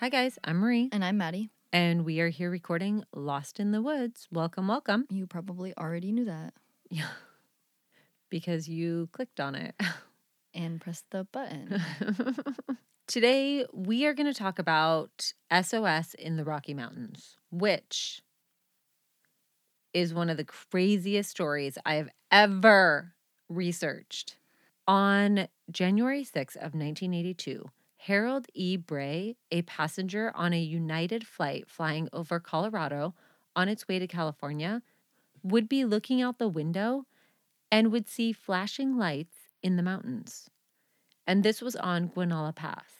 Hi, guys. I'm Marie, And I'm Maddie. and we are here recording Lost in the Woods. Welcome, welcome. You probably already knew that Yeah. Because you clicked on it. and pressed the button. Today, we are going to talk about SOS in the Rocky Mountains, which is one of the craziest stories I have ever researched. On January 6th of 1982, Harold E. Bray, a passenger on a United flight flying over Colorado on its way to California, would be looking out the window and would see flashing lights in the mountains. And this was on Guanella Pass.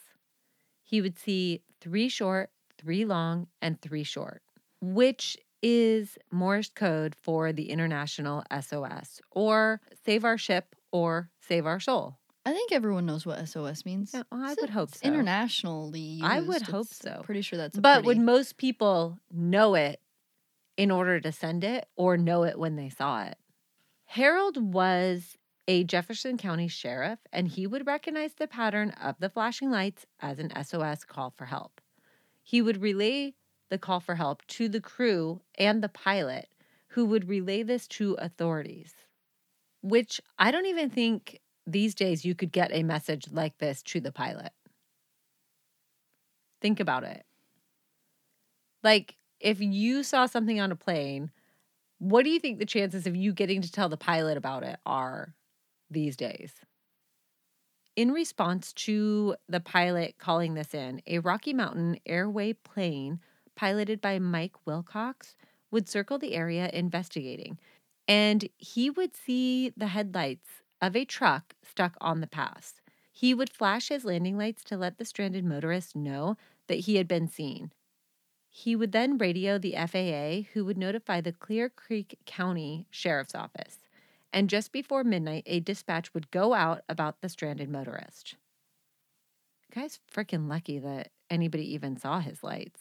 He would see three short, three long, and three short, which is Morse code for the international SOS or save our ship or save our soul. I think everyone knows what SOS means. Yeah, well, I It's- would hope so. Internationally used. I would hope It's- so. Pretty sure that's a But pretty, would most people know it in order to send it or know it when they saw it? Harold was a Jefferson County sheriff and he would recognize the pattern of the flashing lights as an SOS call for help. He would relay the call for help to the crew and the pilot, who would relay this to authorities, which I don't even think these days you could get a message like this to the pilot. Think about it. Like, if you saw something on a plane, what do you think the chances of you getting to tell the pilot about it are these days? In response to the pilot calling this in, a Rocky Mountain Airway plane piloted by Mike Wilcox would circle the area investigating, and he would see the headlights of a truck stuck on the pass. He would flash his landing lights to let the stranded motorist know that he had been seen. He would then radio the FAA, who would notify the Clear Creek County Sheriff's Office. And just before midnight, a dispatch would go out about the stranded motorist. guy's freaking lucky that anybody even saw his lights.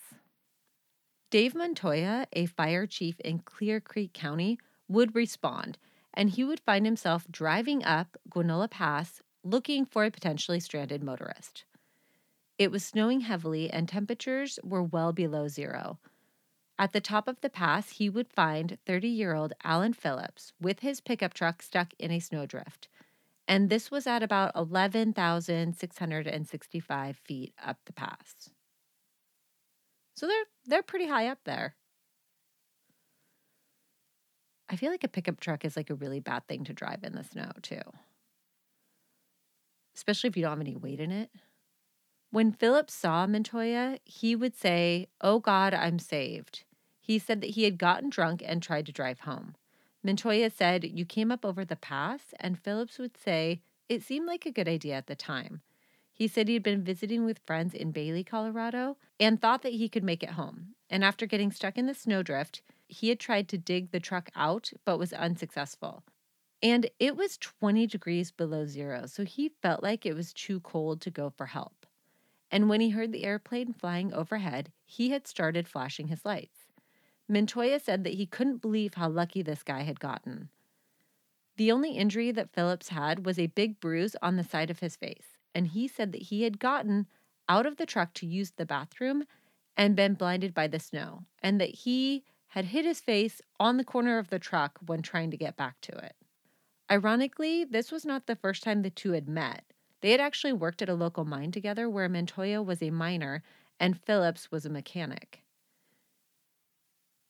Dave Montoya, a fire chief in Clear Creek County, would respond, and he would find himself driving up Guanella Pass looking for a potentially stranded motorist. It was snowing heavily and temperatures were well below zero. At the top of the pass, he would find 30 year old Alan Phillips with his pickup truck stuck in a snowdrift. And this was at about 11,665 feet up the pass. So they're they're pretty high up there. I feel like a pickup truck is like a really bad thing to drive in the snow too. Especially if you don't have any weight in it. When Philip saw Montoya, he would say, Oh God, I'm saved. He said that he had gotten drunk and tried to drive home. Montoya said, You came up over the pass, and Phillips would say, It seemed like a good idea at the time. He said he had been visiting with friends in Bailey, Colorado, and thought that he could make it home. And after getting stuck in the snowdrift, he had tried to dig the truck out, but was unsuccessful. And it was 20 degrees below zero, so he felt like it was too cold to go for help. And when he heard the airplane flying overhead, he had started flashing his lights. Montoya said that he couldn't believe how lucky this guy had gotten. The only injury that Phillips had was a big bruise on the side of his face, and he said that he had gotten out of the truck to use the bathroom and been blinded by the snow, and that he had hit his face on the corner of the truck when trying to get back to it. Ironically, this was not the first time the two had met. They had actually worked at a local mine together where Montoya was a miner and Phillips was a mechanic.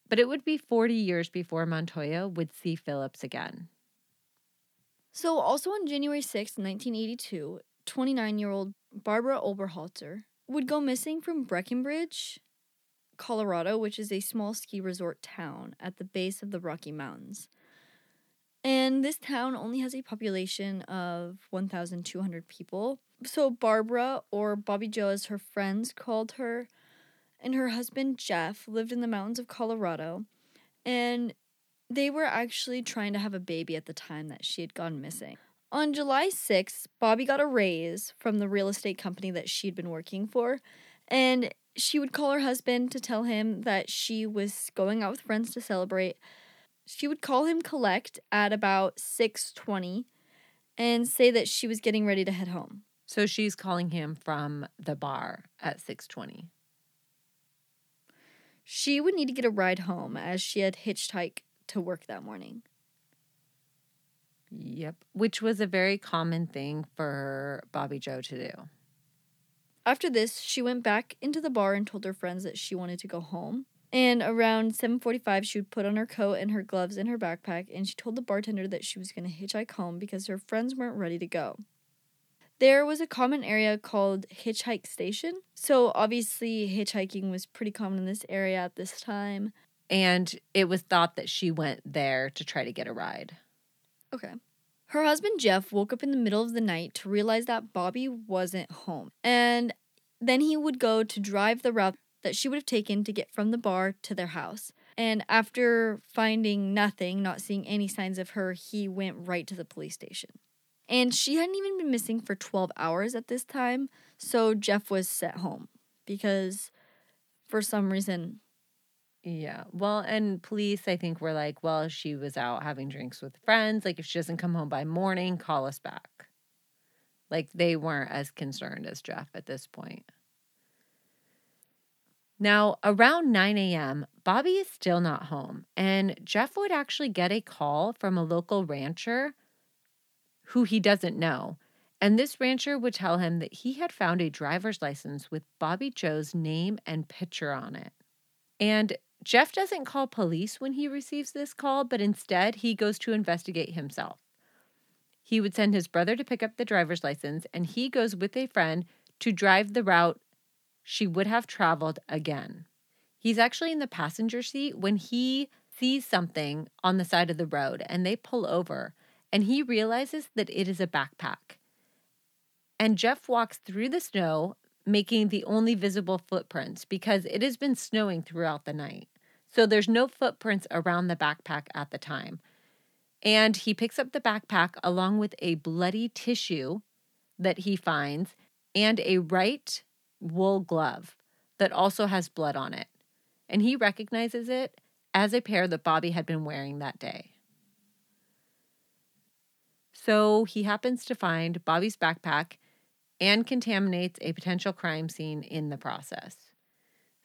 But it would be 40 years before Montoya would see Phillips again. So, also on January 6, 1982, 29 year old Barbara Oberholtzer would go missing from Breckenridge, Colorado, which is a small ski resort town at the base of the Rocky Mountains. And this town only has a population of 1,200 people. So, Barbara, or Bobbie Jo as her friends called her, and her husband Jeff lived in the mountains of Colorado. And they were actually trying to have a baby at the time that she had gone missing. On July 6th, Bobbie got a raise from the real estate company that she'd been working for, and she would call her husband to tell him that she was going out with friends to celebrate. She would call him collect at about 6:20 and say that she was getting ready to head home. So she's calling him from the bar at 6:20. She would need to get a ride home as she had hitchhiked to work that morning. Yep, which was a very common thing for Bobbie Jo to do. After this, she went back into the bar and told her friends that she wanted to go home. And around 7:45 she would put on her coat and her gloves in her backpack and she told the bartender that she was going to hitchhike home because her friends weren't ready to go. There was a common area called Hitchhike Station. So obviously hitchhiking was pretty common in this area at this time. And it was thought that she went there to try to get a ride. Okay. Her husband Jeff woke up in the middle of the night to realize that Bobbie wasn't home. And then he would go to drive the route that she would have taken to get from the bar to their house. And after finding nothing, not seeing any signs of her, he went right to the police station. And she hadn't even been missing for 12 hours at this time, so Jeff was sent home because for some reason Yeah. Well, and police, I think, were like, well, she was out having drinks with friends. Like, if she doesn't come home by morning, call us back. Like, they weren't as concerned as Jeff at this point. Now, around 9 a.m., Bobbie is still not home, and Jeff would actually get a call from a local rancher who he doesn't know. And this rancher would tell him that he had found a driver's license with Bobbie Jo's name and picture on it. And Jeff doesn't call police when he receives this call, but instead he goes to investigate himself. He would send his brother to pick up the driver's license, and he goes with a friend to drive the route she would have traveled again. He's actually in the passenger seat when he sees something on the side of the road and they pull over and he realizes that it is a backpack. And Jeff walks through the snow, making the only visible footprints because it has been snowing throughout the night. So there's no footprints around the backpack at the time. And he picks up the backpack along with a bloody tissue that he finds and a right wool glove that also has blood on it. And he recognizes it as a pair that Bobbie had been wearing that day. So he happens to find Bobbie's backpack and contaminates a potential crime scene in the process.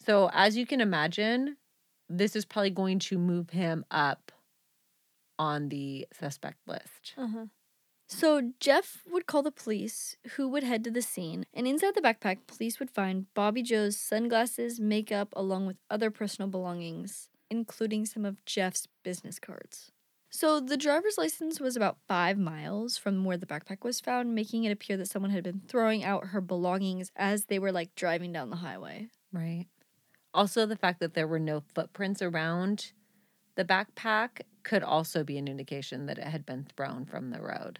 So, as you can imagine, this is probably going to move him up on the suspect list. Uh-huh. So Jeff would call the police, who would head to the scene, and inside the backpack, police would find Bobbie Jo's sunglasses, makeup, along with other personal belongings, including some of Jeff's business cards. So the driver's license was about five miles from where the backpack was found, making it appear that someone had been throwing out her belongings as they were like driving down the highway. Right. Also, the fact that there were no footprints around the backpack could also be an indication that it had been thrown from the road.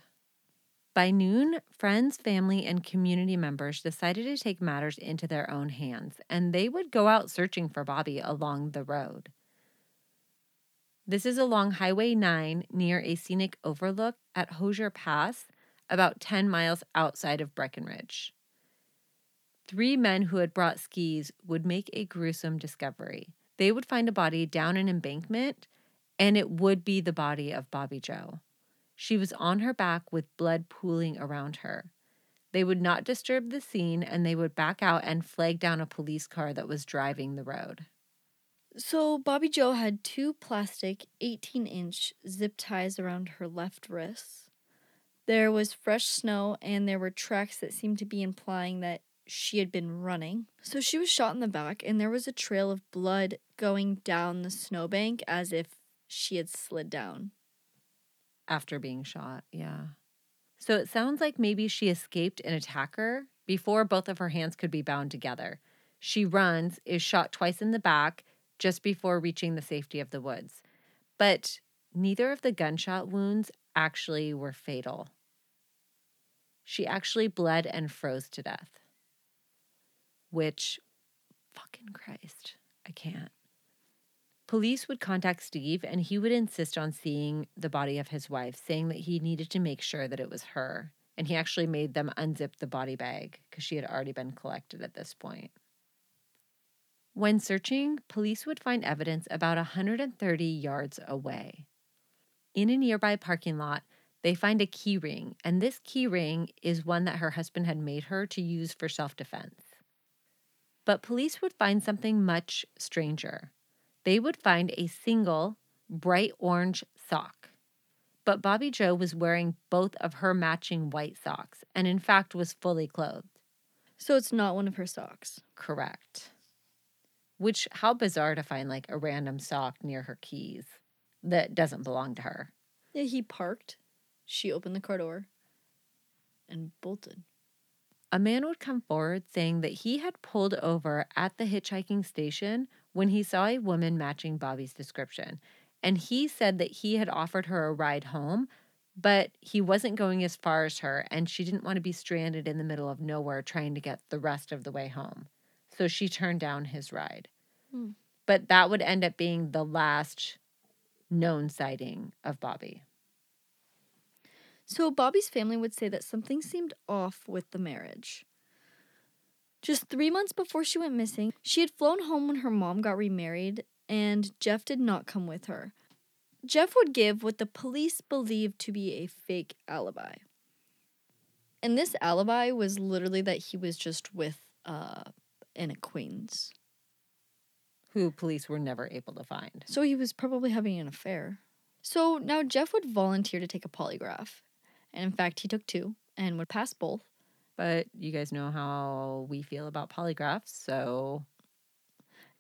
By noon, friends, family, and community members decided to take matters into their own hands, and they would go out searching for Bobbie along the road. This is along Highway 9 near a scenic overlook at Hoosier Pass, about 10 miles outside of Breckenridge. Three men who had brought skis would make a gruesome discovery. They would find a body down an embankment, and it would be the body of Bobbie Jo. She was on her back with blood pooling around her. They would not disturb the scene and they would back out and flag down a police car that was driving the road. So Bobbie Jo had two plastic 18 inch zip ties around her left wrist. There was fresh snow and there were tracks that seemed to be implying that she had been running. So she was shot in the back and there was a trail of blood going down the snowbank as if she had slid down. after being shot. Yeah. So it sounds like maybe she escaped an attacker before both of her hands could be bound together. She runs, is shot twice in the back just before reaching the safety of the woods. But neither of the gunshot wounds actually were fatal. She actually bled and froze to death. Which, fucking Christ, I can't. Police would contact Steve and he would insist on seeing the body of his wife, saying that he needed to make sure that it was her. And he actually made them unzip the body bag because she had already been collected at this point. When searching, police would find evidence about 130 yards away. In a nearby parking lot, they find a key ring, and this key ring is one that her husband had made her to use for self defense. But police would find something much stranger. They would find a single bright orange sock. But Bobbie Jo was wearing both of her matching white socks and, in fact, was fully clothed. So it's not one of her socks. Correct. Which, how bizarre to find like a random sock near her keys that doesn't belong to her. Yeah, he parked. She opened the car door and bolted. A man would come forward saying that he had pulled over at the hitchhiking station when he saw a woman matching Bobbie's description. And he said that he had offered her a ride home, but he wasn't going as far as her, and she didn't want to be stranded in the middle of nowhere trying to get the rest of the way home. So she turned down his ride. Hmm. But that would end up being the last known sighting of Bobbie. So Bobbie's family would say that something seemed off with the marriage. Just three months before she went missing, she had flown home when her mom got remarried, and Jeff did not come with her. Jeff would give what the police believed to be a fake alibi. And this alibi was literally that he was just with uh, an acquaintance. Who police were never able to find. So he was probably having an affair. So now Jeff would volunteer to take a polygraph. And in fact, he took two and would pass both. But you guys know how we feel about polygraphs, so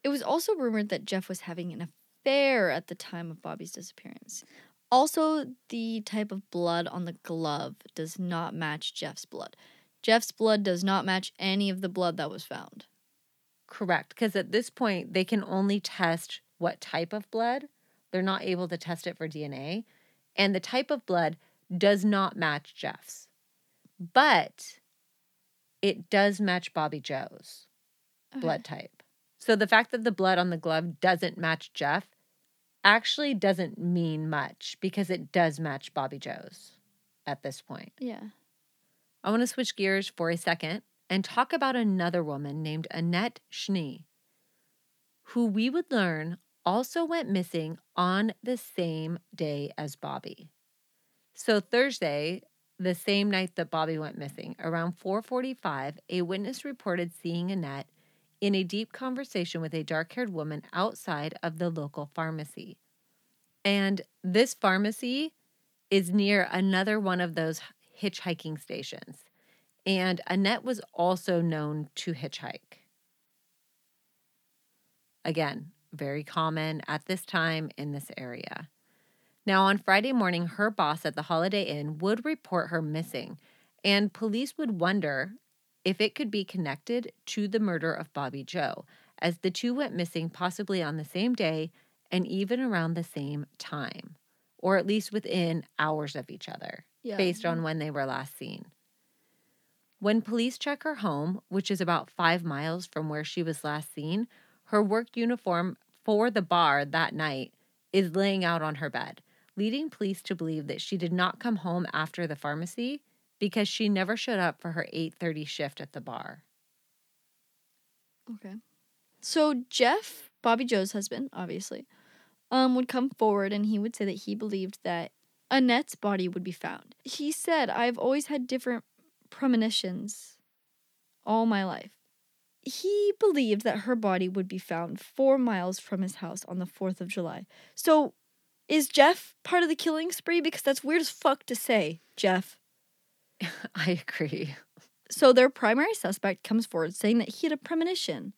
It was also rumored that Jeff was having an affair at the time of Bobbie's disappearance. Also, the type of blood on the glove does not match Jeff's blood. Jeff's blood does not match any of the blood that was found. Correct. Because at this point, they can only test what type of blood. They're not able to test it for DNA. And the type of blood does not match Jeff's. But it does match Bobbie Jo's blood type. So the fact that the blood on the glove doesn't match Jeff actually doesn't mean much because it does match Bobbie Jo's at this point. Yeah. I want to switch gears for a second and talk about another woman named Annette Schnee, who we would learn also went missing on the same day as Bobbie. So Thursday, the same night that Bobbie went missing, around 4:45, a witness reported seeing Annette in a deep conversation with a dark-haired woman outside of the local pharmacy. And this pharmacy is near another one of those hitchhiking stations. And Annette was also known to hitchhike. Again, very common at this time in this area. Now, on Friday morning, her boss at the Holiday Inn would report her missing, and police would wonder if it could be connected to the murder of Bobbie Jo, as the two went missing possibly on the same day and even around the same time, or at least within hours of each other Yeah. based on when they were last seen. When police check her home, which is about five miles from where she was last seen, her work uniform for the bar that night is laying out on her bed, leading police to believe that she did not come home after the pharmacy because she never showed up for her 8:30 shift at the bar. Okay. So Jeff, Bobbie Jo's husband, obviously, um, would come forward and he would say that he believed that Annette's body would be found. He said, I've always had different premonitions all my life. He believed that her body would be found four miles from his house on the 4th of July. So is Jeff part of the killing spree? Because that's weird as fuck to say, Jeff. I agree. So their primary suspect comes forward saying that he had a premonition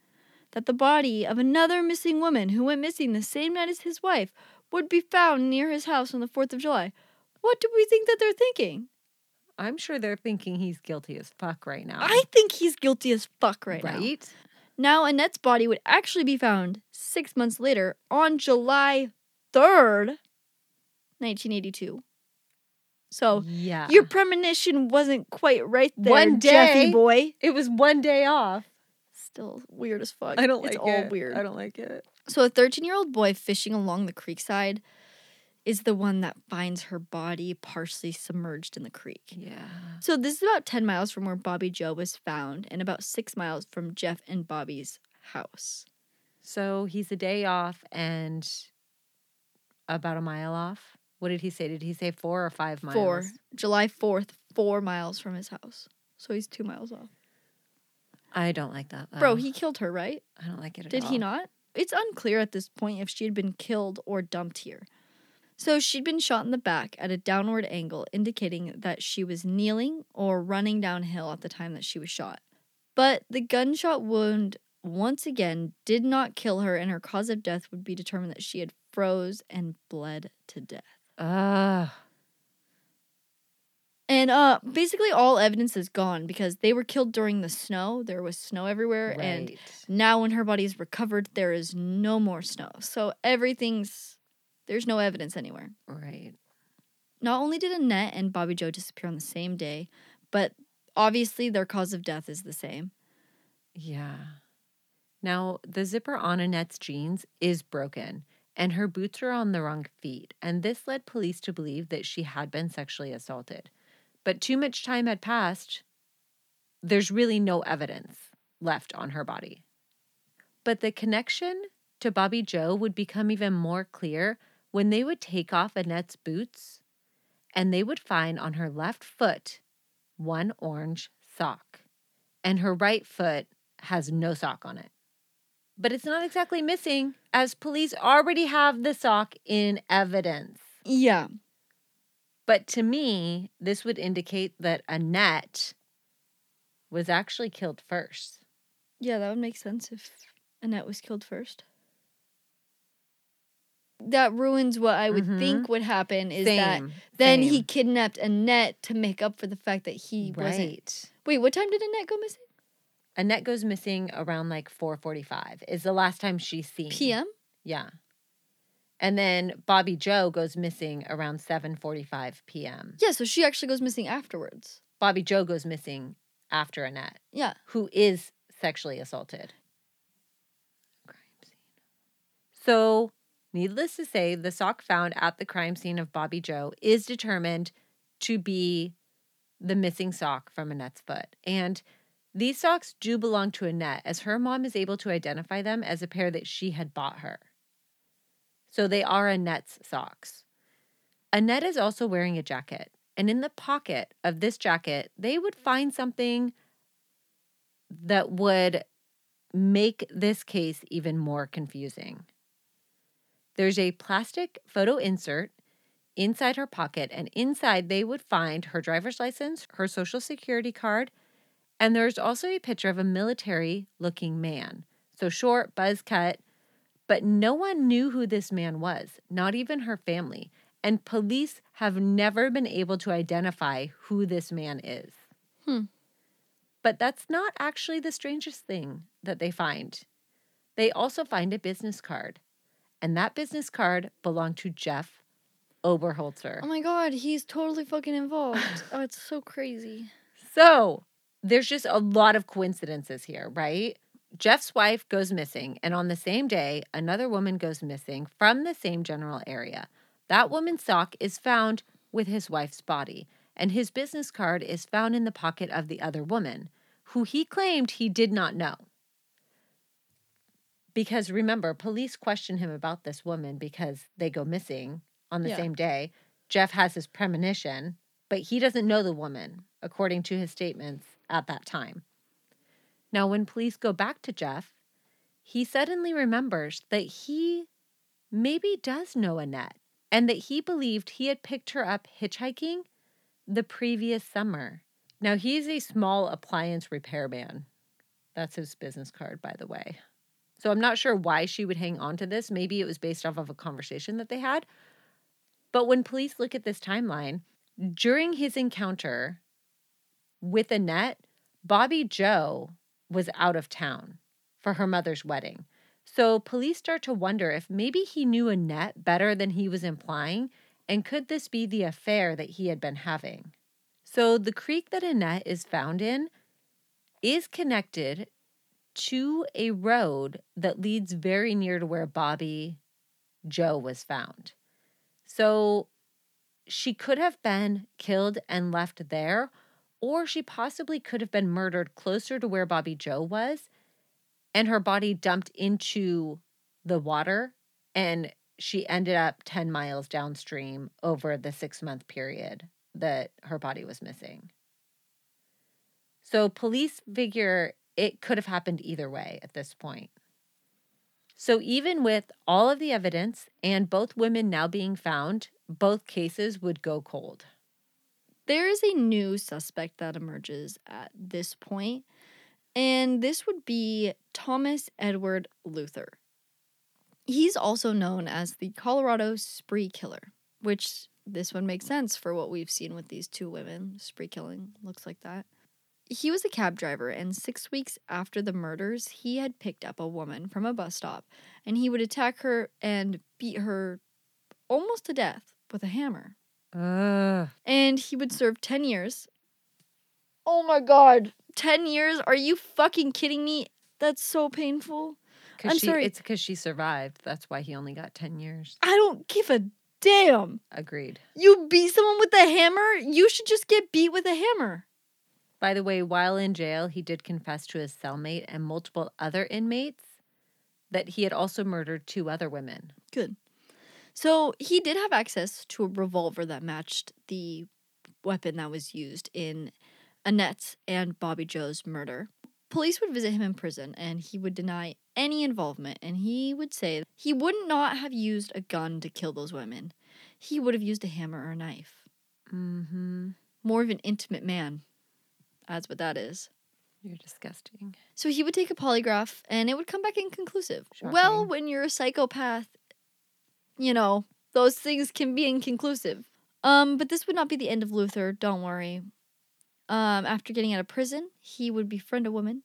that the body of another missing woman who went missing the same night as his wife would be found near his house on the 4th of July. What do we think that they're thinking? I'm sure they're thinking he's guilty as fuck right now. I think he's guilty as fuck right, now. right? Now, Annette's body would actually be found six months later on July 3rd, 1982. So yeah. your premonition wasn't quite right there, One Jeffy day. boy. it was one day off. Still weird as fuck. I don't like it's all weird. I don't like it. So a 13-year-old boy fishing along the creekside is the one that finds her body partially submerged in the creek. Yeah. So this is about 10 miles from where Bobbie Jo was found and about 6 miles from Jeff and Bobbie's house. So he's a day off and about a mile off. What did he say? Did he say four or five miles? Four. July 4th, four miles from his house. So he's two miles off. I don't like that. Bro, he killed her, right? I don't like it at Did he not? It's unclear at this point if she had been killed or dumped here. So she'd been shot in the back at a downward angle, indicating that she was kneeling or running downhill at the time that she was shot. But the gunshot wound once again did not kill her, and her cause of death would be determined that she had froze and bled to death. Ugh. And uh basically all evidence is gone because they were killed during the snow. There was snow everywhere and now when her body's recovered there is no more snow. So everything's there's no evidence anywhere. Right. Not only did Annette and Bobbie Jo disappear on the same day, but obviously their cause of death is the same. Yeah. Now, the zipper on Annette's jeans is broken, and her boots are on the wrong feet, and this led police to believe that she had been sexually assaulted. But too much time had passed. There's really no evidence left on her body. But the connection to Bobbie Jo would become even more clear when they would take off Annette's boots and they would find on her left foot one orange sock, and her right foot has no sock on it. But it's not exactly missing, as police already have the sock in evidence. Yeah. But to me, this would indicate that Annette was actually killed first. Yeah, that would make sense if Annette was killed first. That ruins what I would Mhm. think would happen is that Same, then he kidnapped Annette to make up for the fact that he wasn't. Wait, what time did Annette go missing? Annette goes missing around like 4:45. Is the last time she's seen. PM? Yeah. And then Bobbie Jo goes missing around 7:45 p.m. Yeah, so she actually goes missing afterwards. Bobbie Jo goes missing after Annette, Yeah. who is sexually assaulted. Crime scene. So, needless to say, the sock found at the crime scene of Bobbie Jo is determined to be the missing sock from Annette's foot. And these socks do belong to Annette, as her mom is able to identify them as a pair that she had bought her. So they are Annette's socks. Annette is also wearing a jacket. And in the pocket of this jacket, they would find something that would make this case even more confusing. There's a plastic photo insert inside her pocket, and inside they would find her driver's license, her social security card, and there's also a picture of a military looking man. So short, buzz cut, but no one knew who this man was, not even her family. And police have never been able to identify who this man is. Hmm. But that's not actually the strangest thing that they find. They also find a business card, and that business card belonged to Jeff Oberholtzer. Oh my god, he's totally fucking involved. oh, it's so crazy. So there's just a lot of coincidences here, right? Jeff's wife goes missing, and on the same day, another woman goes missing from the same general area. That woman's sock is found with his wife's body, and his business card is found in the pocket of the other woman, who he claimed he did not know. Because remember, police question him about this woman because they go missing on the Yeah. same day. Jeff has his premonition, but he doesn't know the woman, according to his statements at that time. Now, when police go back to Jeff, he suddenly remembers that he maybe does know Annette and that he believed he had picked her up hitchhiking the previous summer. Now, he's a small appliance repairman. That's his business card, by the way. So I'm not sure why she would hang on to this. Maybe it was based off of a conversation that they had. But when police look at this timeline, during his encounter with Annette, Bobbie Jo was out of town for her mother's wedding. So police start to wonder if maybe he knew Annette better than he was implying, and could this be the affair that he had been having? So the creek that Annette is found in is connected to a road that leads very near to where Bobbie Jo was found. So she could have been killed and left there, or she possibly could have been murdered closer to where Bobbie Jo was and her body dumped into the water and she ended up 10 miles downstream over the six month period that her body was missing. So police figure it could have happened either way at this point. So, even with all of the evidence and both women now being found, both cases would go cold. There is a new suspect that emerges at this point, and this would be Thomas Edward Luther. He's also known as the Colorado Spree Killer, which this would make sense for what we've seen with these two women. Spree killing looks like that. He was a cab driver, and six weeks after the murders, he had picked up a woman from a bus stop and he would attack her and beat her almost to death with a hammer. Ugh. And he would serve 10 years. Oh my god. 10 years? Are you fucking kidding me? That's so painful. I'm she, sorry. It's because she survived. That's why he only got 10 years. I don't give a damn. Agreed. You beat someone with a hammer? You should just get beat with a hammer. By the way, while in jail, he did confess to his cellmate and multiple other inmates that he had also murdered two other women. Good. So he did have access to a revolver that matched the weapon that was used in Annette's and Bobbie Jo's murder. Police would visit him in prison and he would deny any involvement and he would say he would not have used a gun to kill those women. He would have used a hammer or a knife. Mm-hmm. More of an intimate man. That's what that is. You're disgusting. So he would take a polygraph and it would come back inconclusive. Well, when you're a psychopath, you know, those things can be inconclusive. Um, but this would not be the end of Luther, don't worry. Um, after getting out of prison, he would befriend a woman,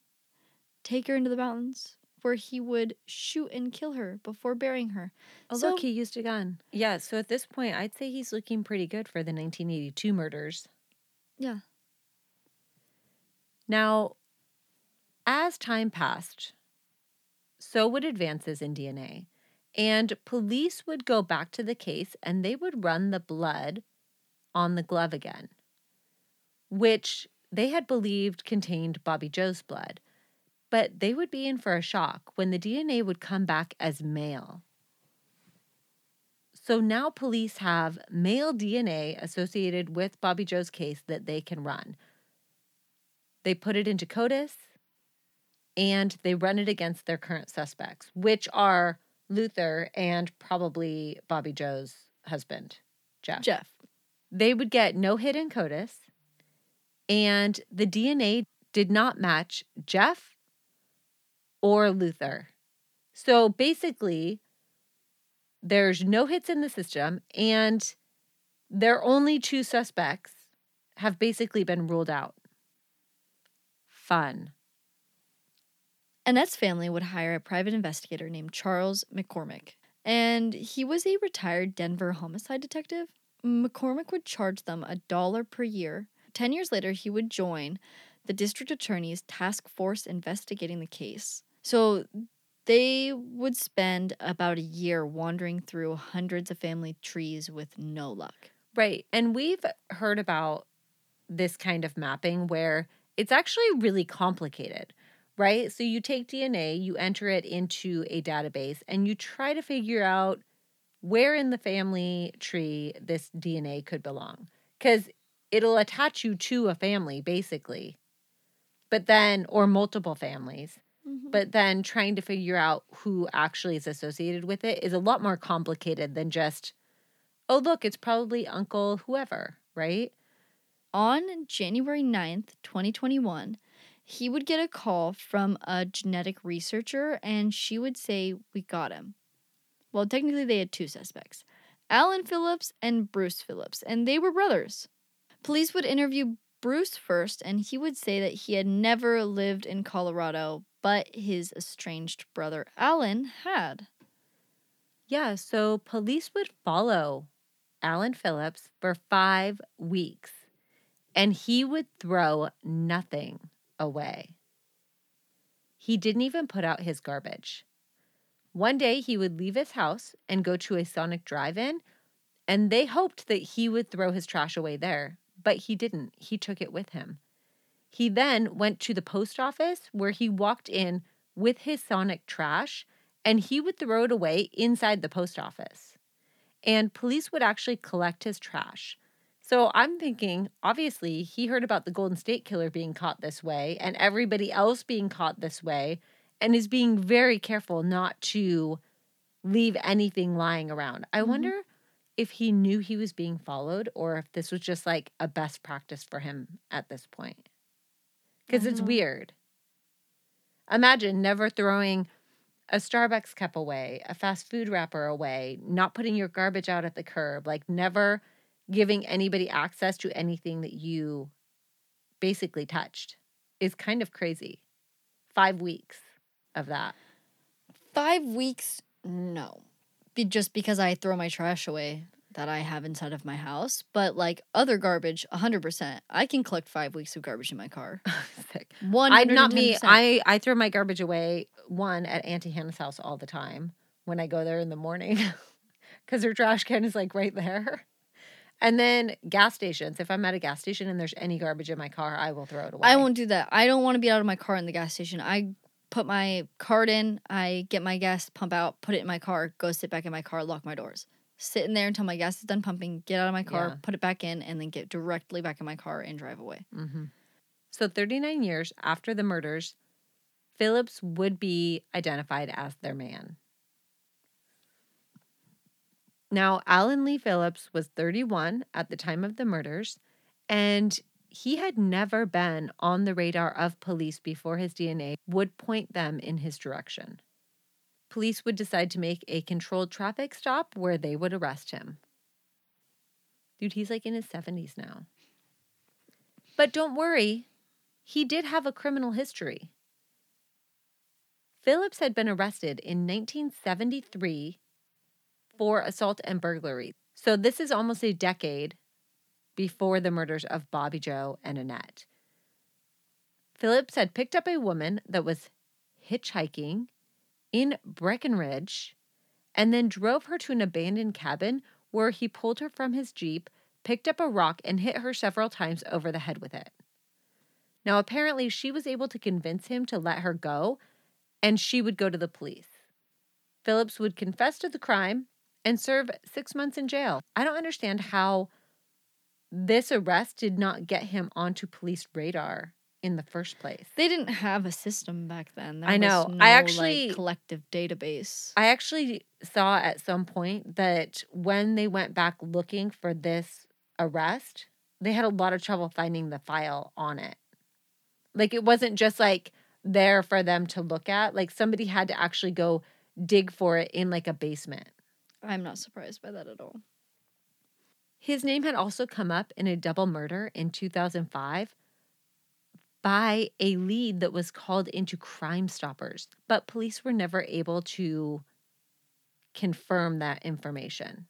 take her into the mountains, where he would shoot and kill her before burying her. Oh, So- look, he used a gun. Yeah, so at this point, I'd say he's looking pretty good for the 1982 murders. Yeah. Now, as time passed, so would advances in DNA. And police would go back to the case and they would run the blood on the glove again, which they had believed contained Bobbie Jo's blood. But they would be in for a shock when the DNA would come back as male. So now police have male DNA associated with Bobbie Jo's case that they can run. They put it into CODIS and they run it against their current suspects, which are Luther and probably Bobbie Jo's husband, Jeff. Jeff. They would get no hit in CODIS, and the DNA did not match Jeff or Luther. So basically, there's no hits in the system, and their only two suspects have basically been ruled out. Fun. Annette's family would hire a private investigator named Charles McCormick, and he was a retired Denver homicide detective. McCormick would charge them a dollar per year. Ten years later, he would join the district attorney's task force investigating the case. So they would spend about a year wandering through hundreds of family trees with no luck. Right. And we've heard about this kind of mapping where it's actually really complicated, right? So you take DNA, you enter it into a database, and you try to figure out where in the family tree this DNA could belong. Because it'll attach you to a family, basically. But then, or multiple families. Mm-hmm. But then trying to figure out who actually is associated with it is a lot more complicated than just, oh, look, it's probably Uncle whoever, right? On January 9th, 2021, he would get a call from a genetic researcher and she would say, We got him. Well, technically, they had two suspects Alan Phillips and Bruce Phillips, and they were brothers. Police would interview Bruce first, and he would say that he had never lived in Colorado, but his estranged brother Alan had. Yeah, so police would follow Alan Phillips for five weeks and he would throw nothing away. He didn't even put out his garbage. One day he would leave his house and go to a Sonic drive in, and they hoped that he would throw his trash away there, but he didn't. He took it with him. He then went to the post office where he walked in with his Sonic trash and he would throw it away inside the post office. And police would actually collect his trash. So I'm thinking, obviously, he heard about the Golden State Killer being caught this way and everybody else being caught this way, and is being very careful not to leave anything lying around. I Mhm. wonder if he knew he was being followed or if this was just like a best practice for him at this point. Because it's Mhm. weird. Imagine never throwing a Starbucks cup away, a fast food wrapper away, not putting your garbage out at the curb, like never giving anybody access to anything that you basically touched is kind of crazy. Five weeks of that. Five weeks, no. Be just because I throw my trash away that I have inside of my house. But like other garbage, 100%. I can collect five weeks of garbage in my car. Sick. One, I not me. I I throw my garbage away one at Auntie Hannah's house all the time when I go there in the morning because her trash can is like right there. And then gas stations. If I'm at a gas station and there's any garbage in my car, I will throw it away. I won't do that. I don't want to be out of my car in the gas station. I put my card in, I get my gas pump out, put it in my car, go sit back in my car, lock my doors. Sit in there until my gas is done pumping, get out of my car, Yeah. put it back in, and then get directly back in my car and drive away. hmm So 39 years after the murders, Phillips would be identified as their man. Now, Alan Lee Phillips was 31 at the time of the murders, and he had never been on the radar of police before his DNA would point them in his direction. Police would decide to make a controlled traffic stop where they would arrest him. Dude, he's like in his 70s now. But don't worry, he did have a criminal history. Phillips had been arrested in 1973 for assault and burglary. So this is almost a decade before the murders of Bobbie Jo and Annette. Phillips had picked up a woman that was hitchhiking in Breckenridge and then drove her to an abandoned cabin where he pulled her from his Jeep, picked up a rock, and hit her several times over the head with it. Now, apparently, she was able to convince him to let her go and she would go to the police. Phillips would confess to the crime and serve six months in jail. I don't understand how this arrest did not get him onto police radar in the first place. They didn't have a system back then. There I was know. No, I actually- like, collective database. I actually saw at some point that when they went back looking for this arrest, they had a lot of trouble finding the file on it. Like it wasn't just like there for them to look at. Like somebody had to actually go dig for it in like a basement. I'm not surprised by that at all. His name had also come up in a double murder in 2005 by a lead that was called into Crime Stoppers, but police were never able to confirm that information.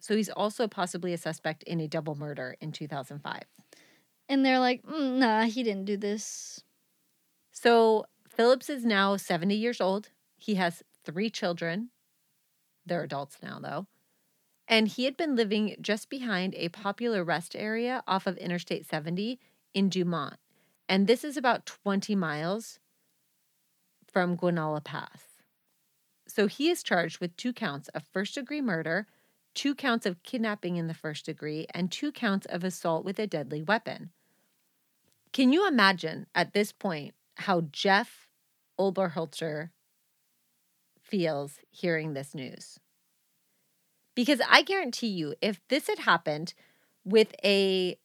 So he's also possibly a suspect in a double murder in 2005. And they're like, mm, nah, he didn't do this. So Phillips is now 70 years old. He has three children. They're adults now, though. And he had been living just behind a popular rest area off of Interstate 70 in Dumont. And this is about 20 miles from Guanella Pass. So he is charged with two counts of first degree murder, two counts of kidnapping in the first degree, and two counts of assault with a deadly weapon. Can you imagine at this point how Jeff Oberholtzer feels hearing this news? Because I guarantee you, if this had happened with a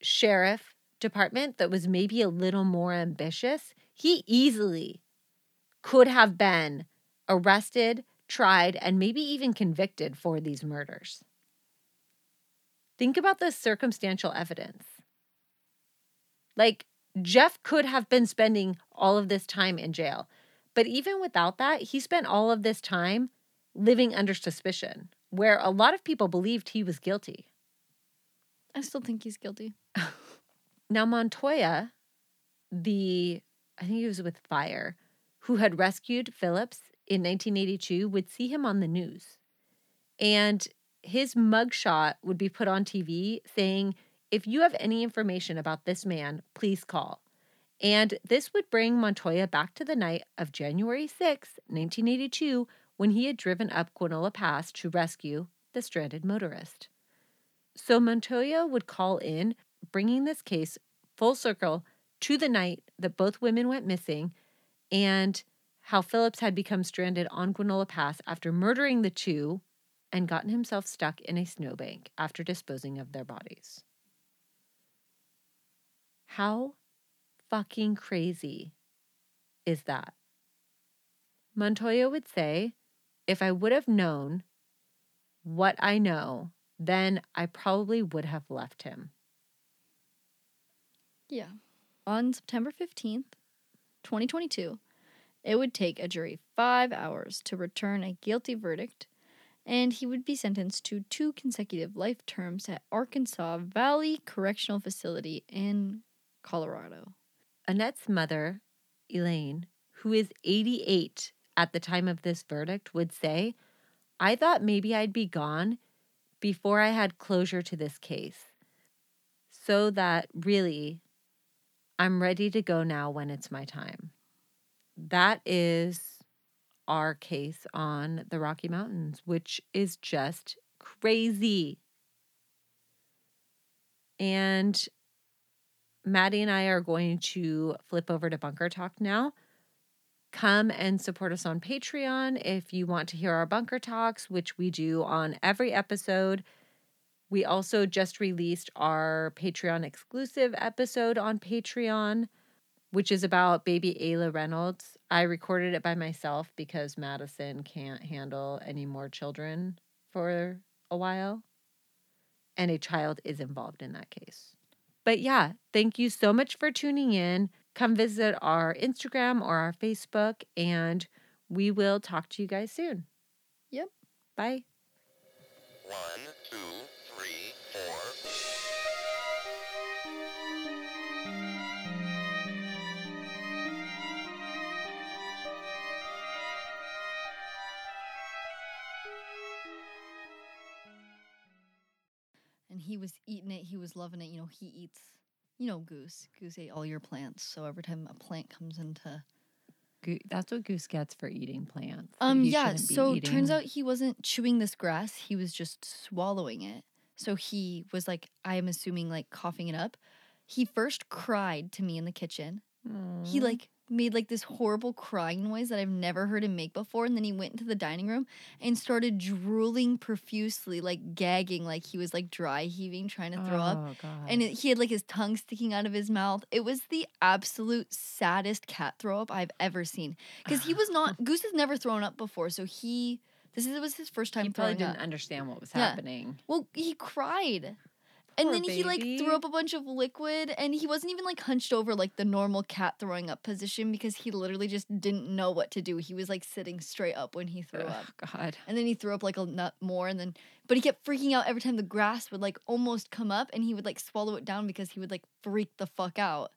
sheriff department that was maybe a little more ambitious, he easily could have been arrested, tried, and maybe even convicted for these murders. Think about the circumstantial evidence. Like, Jeff could have been spending all of this time in jail. But even without that, he spent all of this time living under suspicion, where a lot of people believed he was guilty. I still think he's guilty. Now, Montoya, the, I think he was with Fire, who had rescued Phillips in 1982, would see him on the news. And his mugshot would be put on TV saying, if you have any information about this man, please call. And this would bring Montoya back to the night of January 6, 1982, when he had driven up Guanella Pass to rescue the stranded motorist. So Montoya would call in, bringing this case full circle to the night that both women went missing and how Phillips had become stranded on Guanella Pass after murdering the two and gotten himself stuck in a snowbank after disposing of their bodies. How fucking crazy is that? Montoya would say, if I would have known what I know, then I probably would have left him. Yeah. On September 15th, 2022, it would take a jury five hours to return a guilty verdict, and he would be sentenced to two consecutive life terms at Arkansas Valley Correctional Facility in Colorado. Annette's mother, Elaine, who is 88 at the time of this verdict, would say, I thought maybe I'd be gone before I had closure to this case. So that really, I'm ready to go now when it's my time. That is our case on the Rocky Mountains, which is just crazy. And Maddie and I are going to flip over to Bunker Talk now. Come and support us on Patreon if you want to hear our Bunker Talks, which we do on every episode. We also just released our Patreon exclusive episode on Patreon, which is about baby Ayla Reynolds. I recorded it by myself because Madison can't handle any more children for a while. And a child is involved in that case. But yeah, thank you so much for tuning in. Come visit our Instagram or our Facebook, and we will talk to you guys soon. Yep. Bye. One, two, And he was eating it. He was loving it. You know, he eats, you know, Goose. Goose ate all your plants. So every time a plant comes into. Goo- That's what Goose gets for eating plants. Um, he yeah. So eating. turns out he wasn't chewing this grass. He was just swallowing it. So he was like, I am assuming, like coughing it up. He first cried to me in the kitchen. He like made like this horrible crying noise that I've never heard him make before. And then he went into the dining room and started drooling profusely, like gagging, like he was like dry heaving, trying to throw up. Oh, God. And it, he had like his tongue sticking out of his mouth. It was the absolute saddest cat throw up I've ever seen. Because he was not, Goose has never thrown up before. So he, this is, was his first time he probably didn't up. understand what was Yeah. happening. Well, he cried. And then he like threw up a bunch of liquid and he wasn't even like hunched over like the normal cat throwing up position because he literally just didn't know what to do. He was like sitting straight up when he threw Ugh, up. God. And then he threw up like a nut more and then but he kept freaking out every time the grass would like almost come up and he would like swallow it down because he would like freak the fuck out.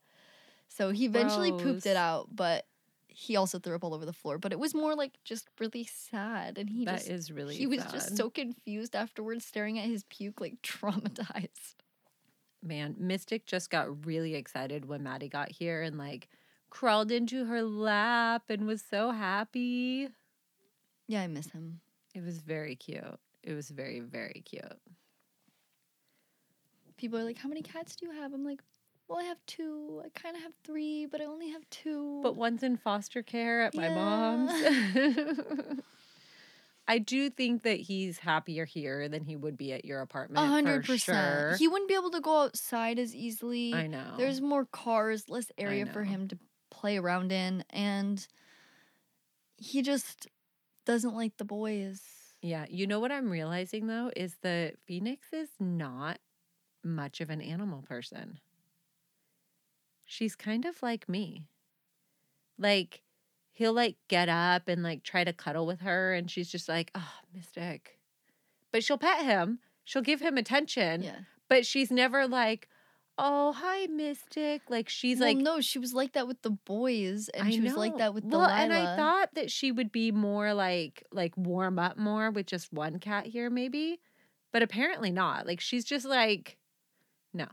So he eventually pooped it out, but he also threw up all over the floor. But it was more like just really sad and he That just is really he was just so confused afterwards, staring at his puke, like traumatized. Man, Mystic just got really excited when Maddie got here and like crawled into her lap and was so happy. Yeah, I miss him. It was very cute. It was very, very cute. People are like, How many cats do you have? I'm like, Well, I have two. I kind of have three, but I only have two. But one's in foster care at my Yeah. mom's. I do think that he's happier here than he would be at your apartment. a hundred percent. Sure. He wouldn't be able to go outside as easily. I know. There's more cars, less area for him to play around in, and he just doesn't like the boys. Yeah, you know what I'm realizing though is that Phoenix is not much of an animal person. She's kind of like me. Like he'll like get up and like try to cuddle with her and she's just like, "Oh, Mystic." But she'll pet him. She'll give him attention, Yeah. but she's never like, "Oh, hi, Mystic." Like she's well, like no, she was like that with the boys, and I she was like that with well, Delilah. and I thought that she would be more like like warm up more with just one cat here, maybe, but apparently not. Like she's just like, no,